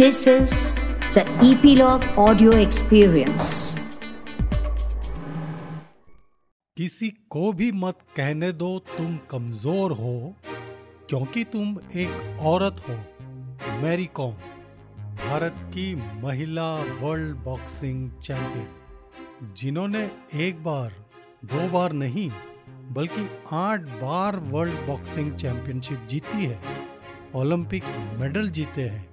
This is the Epilogue Audio Experience. किसी को भी मत कहने दो तुम कमज़ोर हो, क्योंकि तुम एक औरत हो मैरी कॉम, भारत की महिला वर्ल्ड बॉक्सिंग चैंपियन, जिन्होंने एक बार, दो बार नहीं, बल्कि आठ बार वर्ल्ड बॉक्सिंग चैंपियनशिप जीती है, ओलंपिक मेडल जीते हैं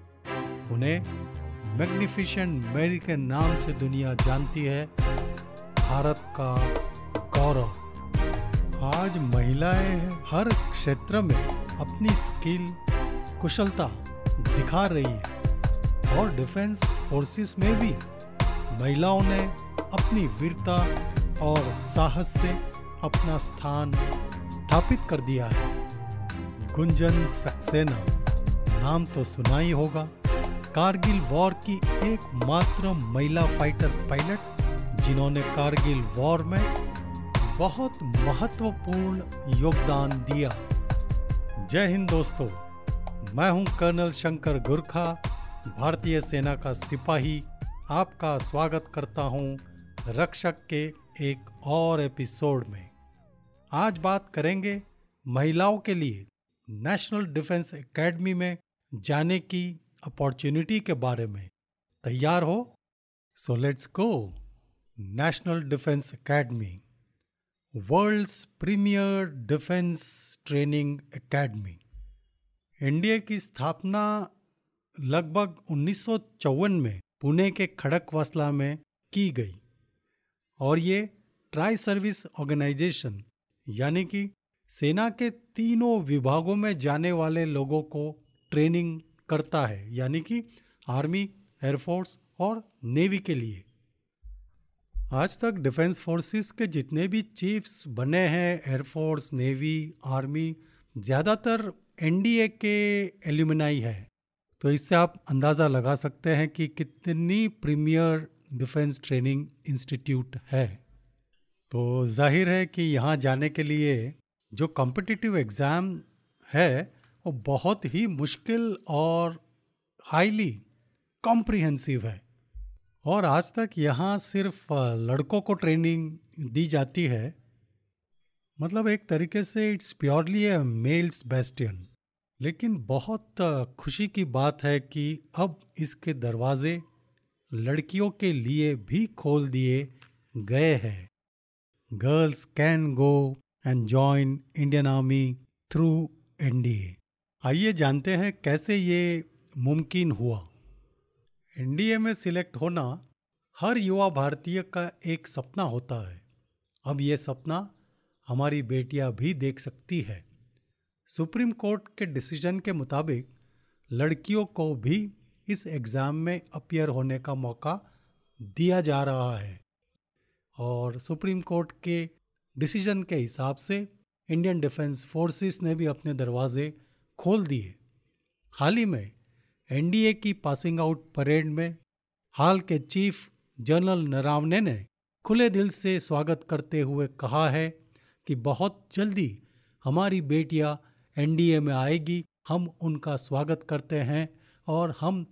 उन्हें मैग्निफिशेंट मैरी के नाम से दुनिया जानती है। भारत का गौरव। आज महिलाएँ हर क्षेत्र में अपनी स्किल, कुशलता दिखा रही है और डिफेंस फोर्सेस में भी। महिलाओं ने अपनी वीरता और साहस से अपना स्थान स्थापित कर दिया है। गुंजन सक्सेना, नाम तो सुना ही होगा। कारगिल वॉर की एकमात्र महिला फाइटर पायलट, जिन्होंने कारगिल वॉर में बहुत महत्वपूर्ण योगदान दिया। जय हिंद दोस्तों, मैं हूँ कर्नल शंकर गुरखा, भारतीय सेना का सिपाही। आपका स्वागत करता हूँ रक्षक के एक और एपिसोड में। आज बात करेंगे महिलाओं के लिए, नेशनल डिफेंस एकेडमी में जाने की अपॉर्चुनिटी के बारे में तैयार हो so let's go National Defence Academy world's premier defence training academy NDA की स्थापना लगभग उन्नीस सौ चौवन में पुणे के खड़क वसला में की गई। और ये ट्राई सर्विस ऑर्गेनाइजेशन, यानी कि सेना के तीनों विभागों में जाने वाले लोगों को ट्रेनिंग करता है, यानी कि आर्मी एयरफोर्स और नेवी के लिए। आज तक डिफेंस फोर्सेस के जितने भी चीफ्स बने हैं एयरफोर्स नेवी, आर्मी, ज़्यादातर एनडीए के एल्यूमिनाई है। तो इससे आप अंदाज़ा लगा सकते हैं कि कितनी प्रीमियर डिफेंस ट्रेनिंग इंस्टीट्यूट है। तो ज़ाहिर है कि यहाँ जाने के लिए जो कॉम्पिटिटिव एग्ज़ाम है वो बहुत ही मुश्किल और हाईली कॉम्प्रिहेंसिव है। और आज तक यहाँ सिर्फ़ लड़कों को ट्रेनिंग दी जाती है। मतलब एक तरीके से it's purely a males bastion. लेकिन बहुत खुशी की बात है कि अब इसके दरवाजे लड़कियों के लिए भी खोल दिए गए हैं। Girls can go and join Indian army through NDA. आइए जानते हैं कैसे ये मुमकिन हुआ। एनडीए में सिलेक्ट होना हर युवा भारतीय का एक सपना होता है। अब ये सपना हमारी बेटियाँ भी देख सकती है। सुप्रीम कोर्ट के डिसीज़न के मुताबिक लड़कियों को भी इस एग्ज़ाम में अपियर होने का मौका दिया जा रहा है। और सुप्रीम कोर्ट के डिसीज़न के हिसाब से इंडियन डिफेंस फोर्सेस ने भी अपने दरवाजे खोल दिए। हाल ही में एनडीए की पासिंग आउट परेड में हाल के चीफ जनरल नरावने ने खुले दिल से स्वागत करते हुए कहा है कि बहुत जल्दी हमारी बेटियाँ एनडीए में आएगी, हम उनका स्वागत करते हैं और हम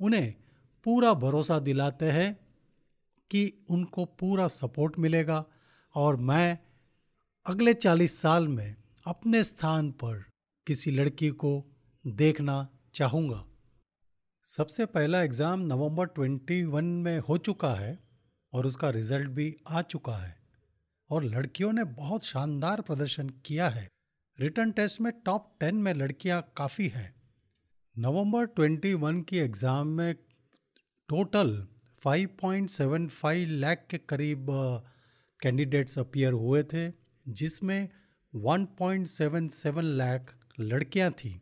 उन्हें पूरा भरोसा दिलाते हैं कि उनको पूरा सपोर्ट मिलेगा और मैं अगले चालीस साल में अपने स्थान पर किसी लड़की को देखना चाहूँगा। सबसे पहला एग्ज़ाम नवंबर 21 में हो चुका है और उसका रिज़ल्ट भी आ चुका है और लड़कियों ने बहुत शानदार प्रदर्शन किया है। रिटर्न टेस्ट में टॉप टेन में लड़कियाँ काफ़ी हैं। नवंबर 21 की एग्ज़ाम में टोटल 5.75 लाख के करीब कैंडिडेट्स अपियर हुए थे, जिसमें 1.77 लाख लड़कियाँ थीं।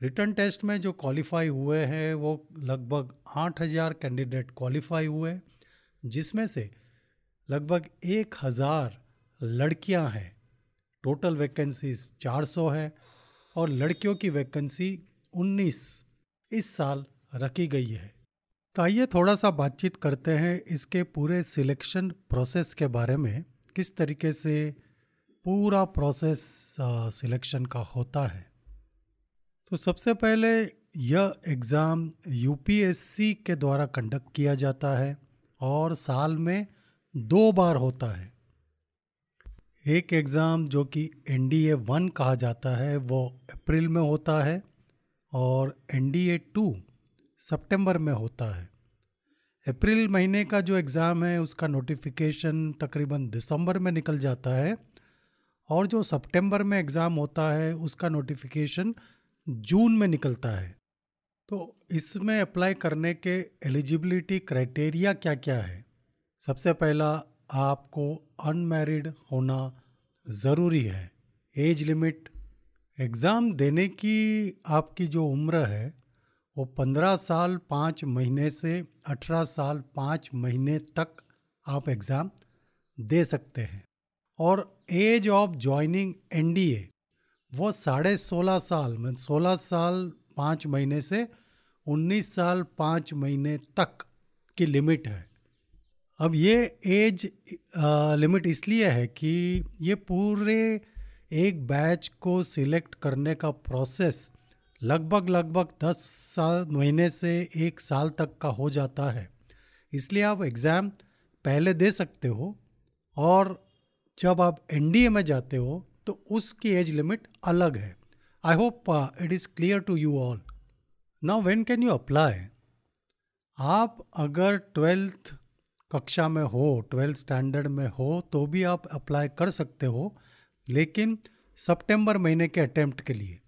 रिटर्न टेस्ट में जो क्वालिफाई हुए हैं, वो लगभग 8000 कैंडिडेट क्वालिफाई हुए, जिसमें से लगभग एक हज़ार लड़कियाँ हैं। टोटल वैकेंसीज 400 है और लड़कियों की वैकेंसी 19 इस साल रखी गई है। तो आइए थोड़ा सा बातचीत करते हैं इसके पूरे सिलेक्शन प्रोसेस के बारे में, किस तरीके से पूरा प्रोसेस सिलेक्शन का होता है। तो सबसे पहले यह एग्ज़ाम यूपीएससी के द्वारा कंडक्ट किया जाता है और साल में दो बार होता है। एक एग्ज़ाम जो कि एन डी ए वन कहा जाता है, वो अप्रैल में होता है और एन डी ए टू सितंबर में होता है। अप्रैल महीने का जो एग्ज़ाम है, उसका नोटिफिकेशन तकरीबन दिसंबर में निकल जाता है। और जो सितंबर में एग्ज़ाम होता है, उसका नोटिफिकेशन जून में निकलता है। तो इसमें अप्लाई करने के एलिजिबिलिटी क्राइटेरिया क्या क्या है? सबसे पहला, आपको अनमैरिड होना ज़रूरी है। एज लिमिट, एग्ज़ाम देने की आपकी जो उम्र है, वो पंद्रह साल पाँच महीने से अठारह साल पाँच महीने तक आप एग्ज़ाम दे सकते हैं। और एज ऑफ़ ज्वाइनिंग एनडीए, वो साढ़े सोलह साल, में सोलह साल पाँच महीने से उन्नीस साल पाँच महीने तक की लिमिट है। अब ये एज लिमिट इसलिए है कि ये पूरे एक बैच को सिलेक्ट करने का प्रोसेस लगभग लगभग दस साल, महीने से एक साल तक का हो जाता है। इसलिए आप एग्ज़ाम पहले दे सकते हो और जब आप एनडीए में जाते हो तो उसकी एज लिमिट अलग है। I hope it is clear to you all now when can you apply आप अगर ट्वेल्थ कक्षा में हो ट्वेल्थ स्टैंडर्ड में हो तो भी आप अप्लाई कर सकते हो, लेकिन सितंबर महीने के अटेम्प्ट के लिए।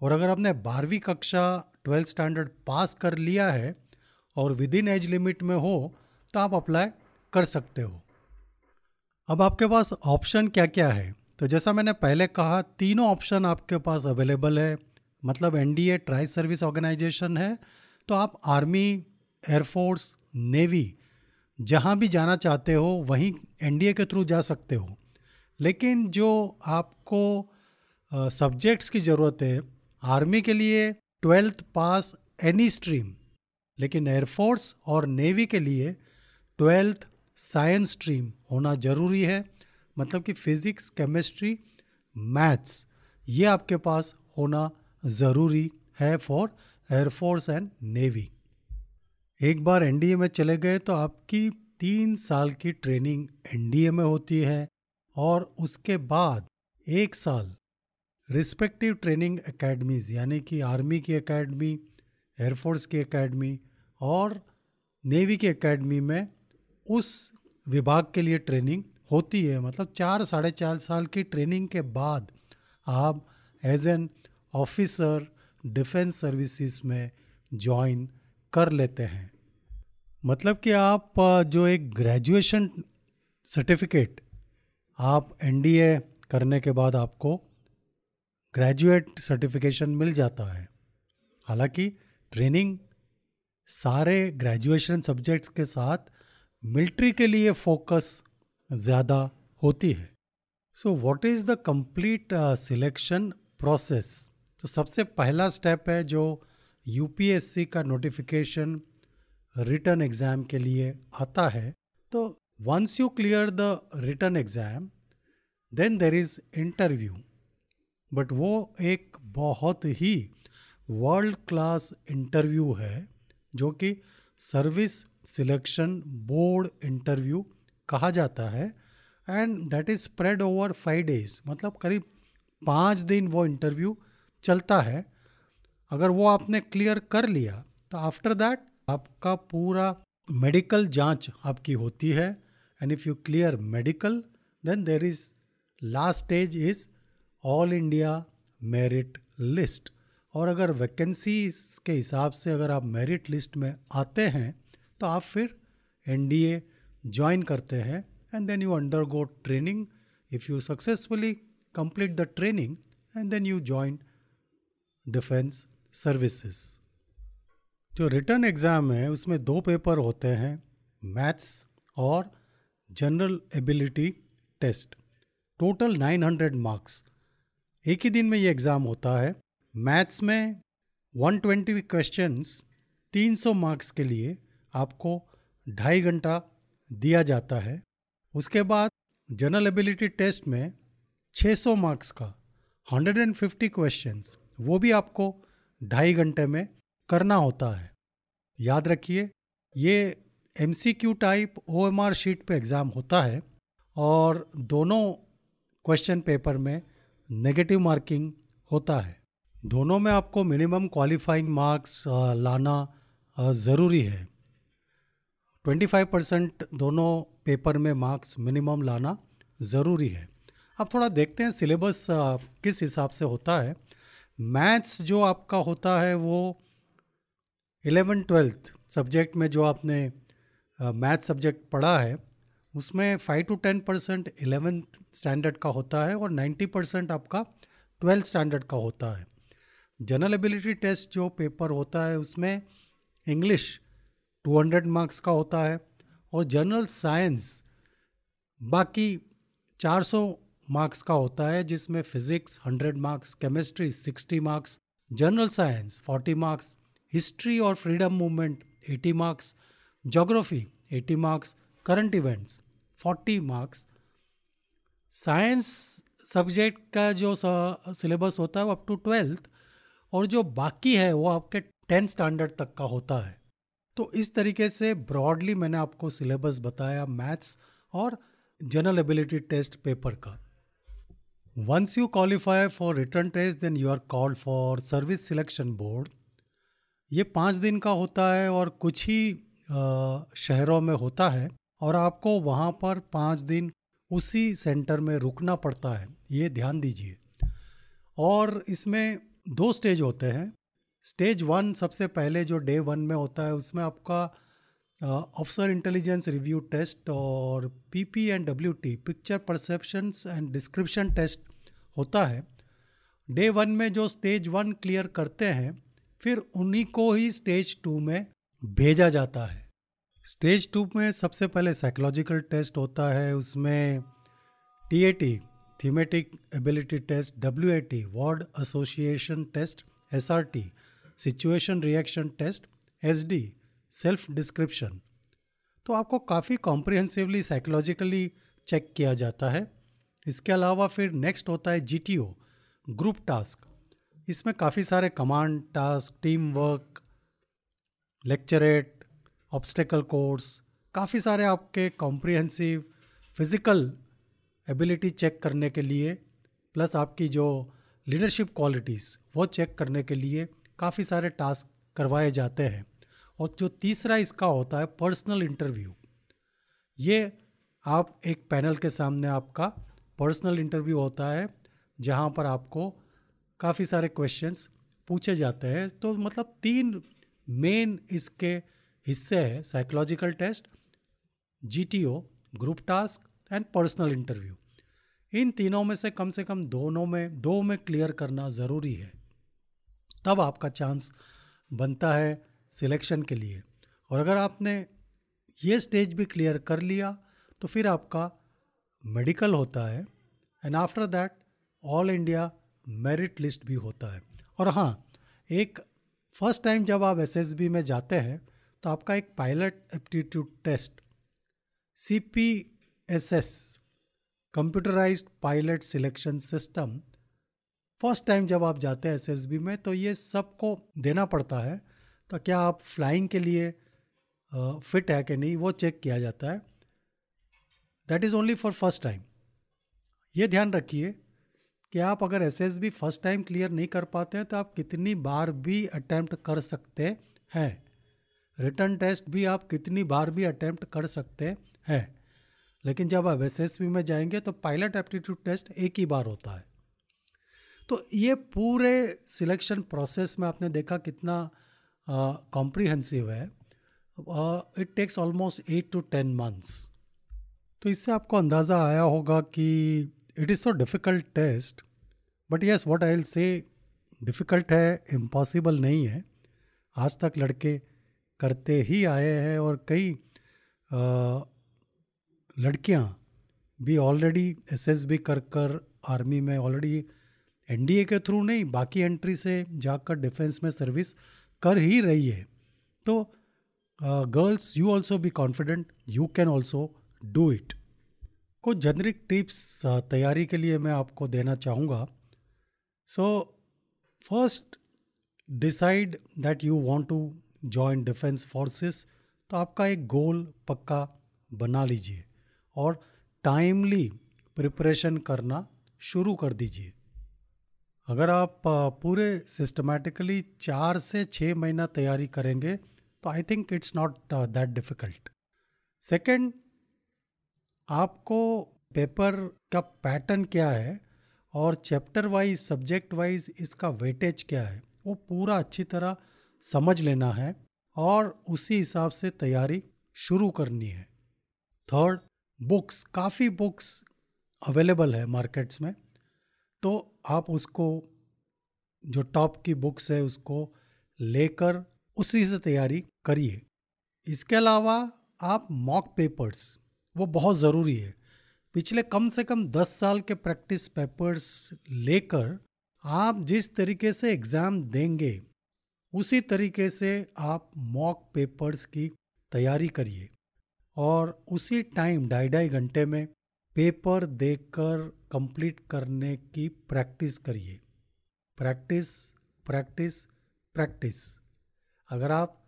और अगर आपने बारहवीं कक्षा ट्वेल्थ स्टैंडर्ड पास कर लिया है, और विद इन एज लिमिट में हो तो आप अप्लाई कर सकते हो। अब आपके पास ऑप्शन क्या क्या है? तो जैसा मैंने पहले कहा, तीनों ऑप्शन आपके पास अवेलेबल है। मतलब N D A tri service organisation है। तो आप आर्मी एयरफोर्स नेवी जहाँ भी जाना चाहते हो, वहीं एन डी ए के थ्रू जा सकते हो। लेकिन जो आपको सब्जेक्ट्स की ज़रूरत है आर्मी के लिए ट्वेल्थ पास एनी स्ट्रीम लेकिन एयरफोर्स और नेवी के लिए ट्वेल्थ साइंस स्ट्रीम होना ज़रूरी है। मतलब कि फिज़िक्स केमिस्ट्री मैथ्स ये आपके पास होना ज़रूरी है फॉर एयरफोर्स एंड नेवी एक बार एनडीए में चले गए तो आपकी तीन साल की ट्रेनिंग एनडीए में होती है और उसके बाद एक साल रिस्पेक्टिव ट्रेनिंग एकेडमीज़ यानी कि आर्मी की एकेडमी एयरफोर्स की एकेडमी और नेवी की एकेडमी में उस विभाग के लिए ट्रेनिंग होती है मतलब चार, साढ़े चार साल की ट्रेनिंग के बाद आप as an officer defence services में ज्वाइन कर लेते हैं। मतलब कि आप जो एक ग्रेजुएशन सर्टिफिकेट आप एनडीए करने के बाद आपको ग्रेजुएट सर्टिफिकेशन मिल जाता है। हालाँकि ट्रेनिंग सारे ग्रेजुएशन सब्जेक्ट्स के साथ मिलिट्री के लिए फोकस ज़्यादा होती है। So what is the complete selection process तो सबसे पहला स्टेप है जो यूपीएससी का नोटिफिकेशन रिटर्न एग्ज़ाम के लिए आता है। तो once you clear the written exam then there is interview but वो एक बहुत ही वर्ल्ड क्लास इंटरव्यू है, जो कि सर्विस सिलेक्शन बोर्ड इंटरव्यू कहा जाता है and that is spread over five days मतलब करीब पाँच दिन वो इंटरव्यू चलता है। अगर वो आपने क्लियर कर लिया तो आफ्टर दैट आपका पूरा मेडिकल जाँच आपकी होती है। And if you clear medical then there is last stage is all India merit list और अगर वैकेंसी के हिसाब से अगर आप मेरिट लिस्ट में आते हैं तो आप फिर एन डी ए ज्वाइन करते हैं and then you undergo training if you successfully complete the training and then you join defence services जो रिटर्न एग्ज़ाम है, उसमें दो पेपर होते हैं मैथ्स और general ability test total 900 marks एक ही दिन में ये एग्ज़ाम होता है। मैथ्स में 120 क्वेश्चंस 300 मार्क्स के लिए आपको ढाई घंटा दिया जाता है। उसके बाद जनरल एबिलिटी टेस्ट में 600 मार्क्स का 150 क्वेश्चंस, वो भी आपको ढाई घंटे में करना होता है। याद रखिए, ये एमसीक्यू टाइप ओएमआर शीट पे एग्ज़ाम होता है और दोनों क्वेश्चन पेपर में नेगेटिव मार्किंग होता है। दोनों में आपको मिनिमम क्वालिफाइंग मार्क्स लाना ज़रूरी है। 25 परसेंट दोनों पेपर में मार्क्स मिनिमम लाना ज़रूरी है। अब थोड़ा देखते हैं सिलेबस किस हिसाब से होता है। मैथ्स जो आपका होता है वो इलेवन ट्वेल्थ सब्जेक्ट में जो आपने मैथ सब्जेक्ट पढ़ा है, उसमें five to ten percent eleventh standard का होता है और नाइन्टी परसेंट आपका ट्वेल्थ स्टैंडर्ड का होता है। जनरल एबिलिटी टेस्ट जो पेपर होता है, उसमें इंग्लिश 200 मार्क्स का होता है और जनरल साइंस बाकी 400 मार्क्स का होता है, जिसमें physics 100 marks chemistry 60 marks general science 40 marks history और freedom movement 80 marks geography 80 marks current events 40 marks science subject का जो सिलेबस होता है वो अप टू ट्वेल्थ और जो बाकी है, वो आपके टेंथ स्टैंडर्ड तक का होता है। तो इस तरीके से ब्रॉडली मैंने आपको सिलेबस बताया, मैथ्स और जनरल एबिलिटी टेस्ट पेपर का। Once you qualify for written test, then you are called for service selection board. ये पाँच दिन का होता है और कुछ ही शहरों में होता है और आपको वहाँ पर पाँच दिन उसी सेंटर में रुकना पड़ता है। ये ध्यान दीजिए। और इसमें दो स्टेज होते हैं। स्टेज वन सबसे पहले जो डे वन में होता है, उसमें आपका ऑफिसर इंटेलिजेंस रिव्यू टेस्ट और P P and W T picture perceptions and description test होता है। डे वन में जो स्टेज वन क्लियर करते हैं, फिर उन्हीं को ही स्टेज टू में भेजा जाता है। स्टेज टू में सबसे पहले साइकोलॉजिकल टेस्ट होता है, उसमें T thematic ability test W word association test T situation reaction test S D self description तो आपको काफ़ी कॉम्प्रिहेंसिवली साइकोलॉजिकली चेक किया जाता है। इसके अलावा फिर नेक्स्ट होता है G T O group task इसमें काफ़ी सारे command task team work lecturette obstacle course काफ़ी सारे आपके कॉम्प्रिहेंसिव फ़िज़िकल एबिलिटी चेक करने के लिए प्लस आपकी जो लीडरशिप क्वालिटीज़ वो चेक करने के लिए काफ़ी सारे टास्क करवाए जाते हैं। और जो तीसरा इसका होता है पर्सनल इंटरव्यू ये आप एक पैनल के सामने आपका पर्सनल इंटरव्यू होता है, जहाँ पर आपको काफ़ी सारे क्वेश्चंस पूछे जाते हैं। तो मतलब तीन मेन इसके हिस्से हैं psychological test GTO group task and personal interview इन तीनों में से कम से कम दोनों में, दो में क्लियर करना ज़रूरी है। तब आपका चांस बनता है सिलेक्शन के लिए। और अगर आपने ये स्टेज भी क्लियर कर लिया तो फिर आपका मेडिकल होता है and after that all India merit list भी होता है। और हाँ एक फ़र्स्ट टाइम जब आप एसएसबी में जाते हैं तो आपका एक pilot aptitude test C S S computerise pilot selection system first time जब आप जाते हैं एसएसबी में तो ये सबको देना पड़ता है। तो क्या आप फ्लाइंग के लिए फिट है कि नहीं, वो चेक किया जाता है। That is only for first time ये ध्यान रखिए कि आप अगर S S B first time clear नहीं कर पाते हैं तो आप कितनी बार भी अटैम्प्ट कर सकते हैं। रिटर्न टेस्ट भी आप कितनी बार भी अटैम्प्ट कर सकते हैं। लेकिन जब आप एस एस में जाएँगे तो पायलट एप्टीट्यूड टेस्ट एक ही बार होता है। तो ये पूरे सिलेक्शन प्रोसेस में आपने देखा कितना कॉम्प्रीहेंसिव है। It takes almost eight to ten months तो इससे आपको अंदाज़ा आया होगा कि it is so difficult test but yes what I will say difficult है इम्पॉसिबल नहीं है। आज तक लड़के करते ही आए हैं और कई लड़कियाँ भी ऑलरेडी एसएसबी कर कर आर्मी में ऑलरेडी एनडीए के थ्रू नहीं, बाकी एंट्री से जाकर डिफेंस में सर्विस कर ही रही है। तो girls you also be confident you can also do it कुछ जेनरिक टिप्स तैयारी के लिए मैं आपको देना चाहूँगा। So first decide that you want to join defence forces तो आपका एक गोल पक्का बना लीजिए। और टाइमली प्रिपरेशन करना शुरू कर दीजिए। अगर आप पूरे सिस्टमेटिकली चार से छः महीना तैयारी करेंगे तो I think it's not that difficult second आपको पेपर का पैटर्न क्या है और चैप्टर वाइज सब्जेक्ट वाइज इसका वेटेज क्या है, वो पूरा अच्छी तरह समझ लेना है और उसी हिसाब से तैयारी शुरू करनी है। थर्ड बुक्स, काफ़ी बुक्स अवेलेबल है मार्केट्स में तो आप उसको, जो टॉप की बुक्स है उसको लेकर उसी से तैयारी करिए। इसके अलावा आप मॉक पेपर्स, वो बहुत ज़रूरी है। पिछले कम से कम दस साल के प्रैक्टिस पेपर्स लेकर आप जिस तरीके से एग्ज़ाम देंगे, उसी तरीके से आप मॉक पेपर्स की तैयारी करिए। और उसी टाइम ढाई ढाई घंटे में पेपर देखकर कंप्लीट करने की प्रैक्टिस करिए। प्रैक्टिस प्रैक्टिस प्रैक्टिस अगर आप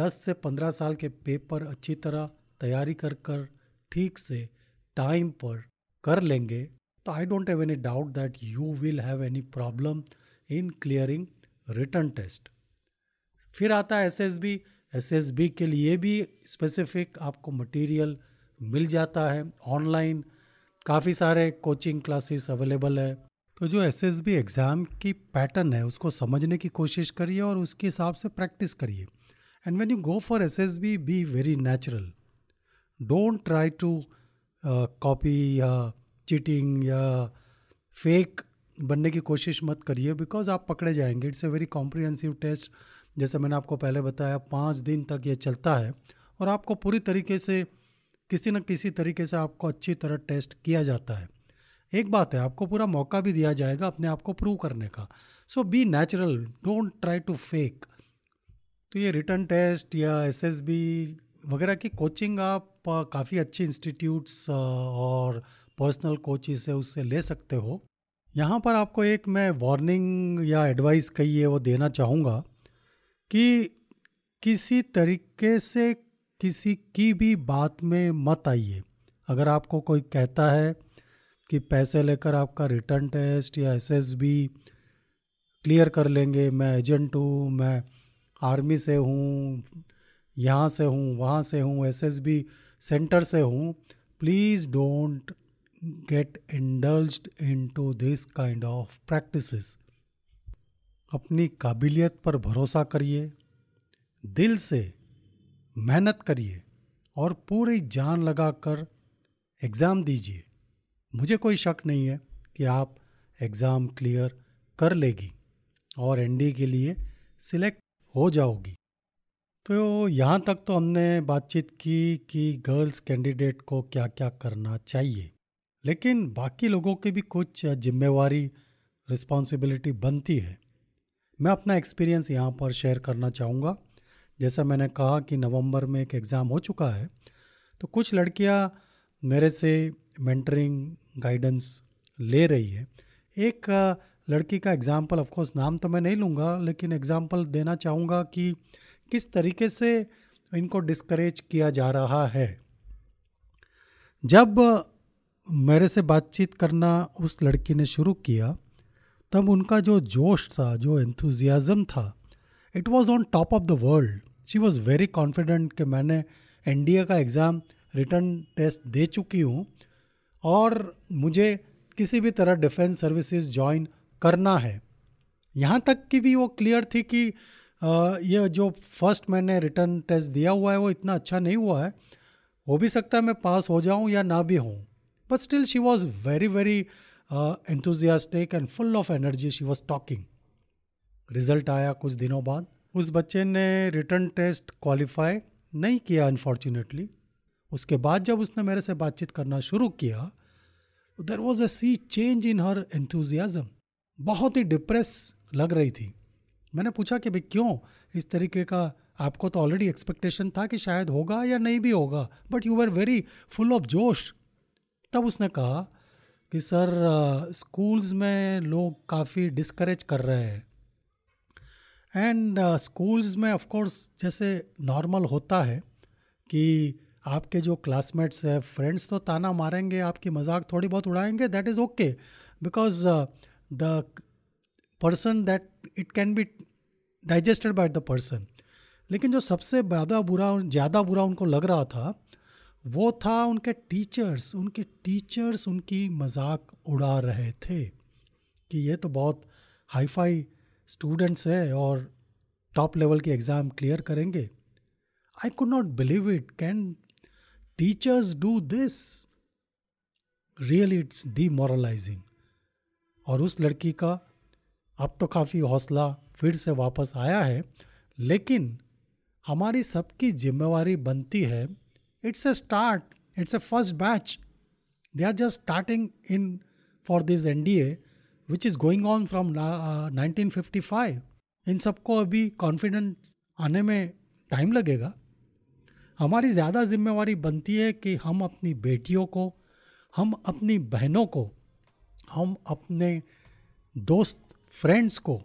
10 से 15 साल के पेपर अच्छी तरह तैयारी कर कर ठीक से टाइम पर कर लेंगे तो I don't have any doubt that you will have any problem in clearing written test फिर आता है S S B S S B के लिए भी स्पेसिफिक आपको मटेरियल मिल जाता है ऑनलाइन काफ़ी सारे कोचिंग क्लासेस अवेलेबल है। तो जो एस एस बी एग्ज़ाम की पैटर्न है, उसको समझने की कोशिश करिए और उसके हिसाब से प्रैक्टिस करिए। And when you go for S S B be very natural don't try to copy या चीटिंग या फेक बनने की कोशिश मत करिए बिकॉज़ आप पकड़े जाएँगे। It's a very comprehensive test जैसे मैंने आपको पहले बताया, पाँच दिन तक ये चलता है और आपको पूरी तरीके से, किसी न किसी तरीके से आपको अच्छी तरह टेस्ट किया जाता है। एक बात है, आपको पूरा मौका भी दिया जाएगा अपने आप को प्रूव करने का। So be natural don't try to fake तो ये रिटर्न टेस्ट या एसएसबी वगैरह की कोचिंग आप काफ़ी अच्छी इंस्टीट्यूट्स और पर्सनल कोचिज से उससे ले सकते हो। यहाँ पर आपको एक मैं वार्निंग या एडवाइस कही है वो देना चाहूँगा। कि किसी तरीके से किसी की भी बात में मत आइए। अगर आपको कोई कहता है कि पैसे लेकर आपका रिटर्न टेस्ट या एसएसबी क्लियर कर लेंगे, मैं एजेंट हूँ, मैं आर्मी से हूँ, यहाँ से हूँ, वहाँ से हूँ, एसएसबी सेंटर से हूँ, please don't get indulged into this kind of practices. अपनी काबिलियत पर भरोसा करिए, दिल से मेहनत करिए और पूरी जान लगाकर एग्ज़ाम दीजिए। मुझे कोई शक नहीं है कि आप एग्ज़ाम क्लियर कर लेगी और एनडी के लिए सिलेक्ट हो जाओगी। तो यहाँ तक तो हमने बातचीत की कि गर्ल्स कैंडिडेट को क्या क्या करना चाहिए, लेकिन बाकी लोगों की भी कुछ जिम्मेवारी रिस्पॉन्सिबिलिटी बनती है। मैं अपना एक्सपीरियंस यहाँ पर शेयर करना चाहूँगा। जैसा मैंने कहा कि नवंबर में एक एग्ज़ाम हो चुका है तो कुछ लड़कियाँ मेरे से मेंटरिंग गाइडेंस ले रही है। एक लड़की का एग्ज़ाम्पल ऑफकोर्स नाम तो मैं नहीं लूँगा, लेकिन एग्ज़ाम्पल देना चाहूँगा कि किस तरीके से इनको डिस्करेज किया जा रहा है। जब मेरे से बातचीत करना उस लड़की ने शुरू किया तब उनका जो जोश था, जो एंथुजियाज़म था it was on top of the world she was very confident कि मैंने एनडीए का एग्ज़ाम रिटर्न टेस्ट दे चुकी हूँ और मुझे किसी भी तरह डिफेंस सर्विसेज़ ज्वाइन करना है। यहाँ तक कि भी वो क्लियर थी कि ये जो फ़र्स्ट मैंने रिटर्न टेस्ट दिया हुआ है, वो इतना अच्छा नहीं हुआ है। हो भी सकता है मैं पास हो जाऊँ या ना भी हूँ but still she was very very enthusiastic and full of energy she was talking result आया कुछ दिनों बाद। उस बच्चे ने रिटर्न टेस्ट क्वालिफाई नहीं किया अनफॉर्चुनेटली उसके बाद जब उसने मेरे से बातचीत करना शुरू किया there was a sea change in her enthusiasm बहुत ही डिप्रेस लग रही थी। मैंने पूछा कि भाई क्यों? इस तरीके का आपको तो ऑलरेडी एक्सपेक्टेशन था कि शायद होगा या नहीं भी होगा but you are very full of जोश। तब उसने कहा कि सर स्कूल्स में लोग काफ़ी डिस्करेज कर रहे हैं। एंड स्कूल्स में ऑफ़ कोर्स जैसे नॉर्मल होता है कि आपके जो क्लासमेट्स है फ्रेंड्स तो ताना मारेंगे, आपकी मज़ाक थोड़ी बहुत उड़ाएँगे that is okay because the person that it can be digested by the person लेकिन जो सबसे ज़्यादा बुरा ज़्यादा बुरा उनको लग रहा था वो था उनके टीचर्स उनके टीचर्स उनकी मज़ाक उड़ा रहे थे कि ये तो बहुत हाई फाई स्टूडेंट्स है और टॉप लेवल के एग्ज़ाम क्लियर करेंगे। I could not believe it can teachers do this really it's demoralising और उस लड़की का अब तो काफ़ी हौसला फिर से वापस आया है, लेकिन हमारी सबकी जिम्मेवारी बनती है it's a start. It's a first batch. They are just starting in for this nda which is going on from uh, 1955 इन सबको अभी कॉन्फिडेंस आने में टाइम लगेगा। हमारी ज़्यादा जिम्मेवारी बनती है कि हम अपनी बेटियों को हम अपनी बहनों को हम अपने दोस्त फ्रेंड्स को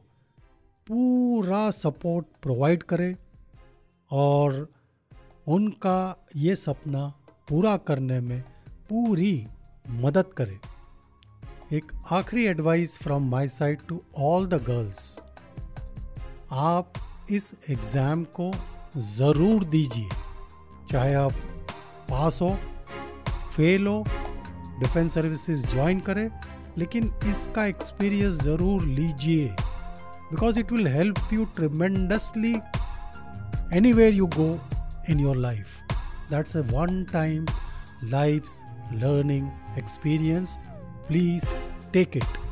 पूरा सपोर्ट प्रोवाइड करें और उनका ये सपना पूरा करने में पूरी मदद करे। एक आखिरी advice from my side to all the girls आप इस एग्ज़ाम को ज़रूर दीजिए। चाहे आप पास हो फेल हो डिफेंस सर्विसेज़ ज्वाइन करें, लेकिन इसका एक्सपीरियंस ज़रूर लीजिए। Because it will help you tremendously anywhere you go in your life. That's a one time life's learning experience. Please take it.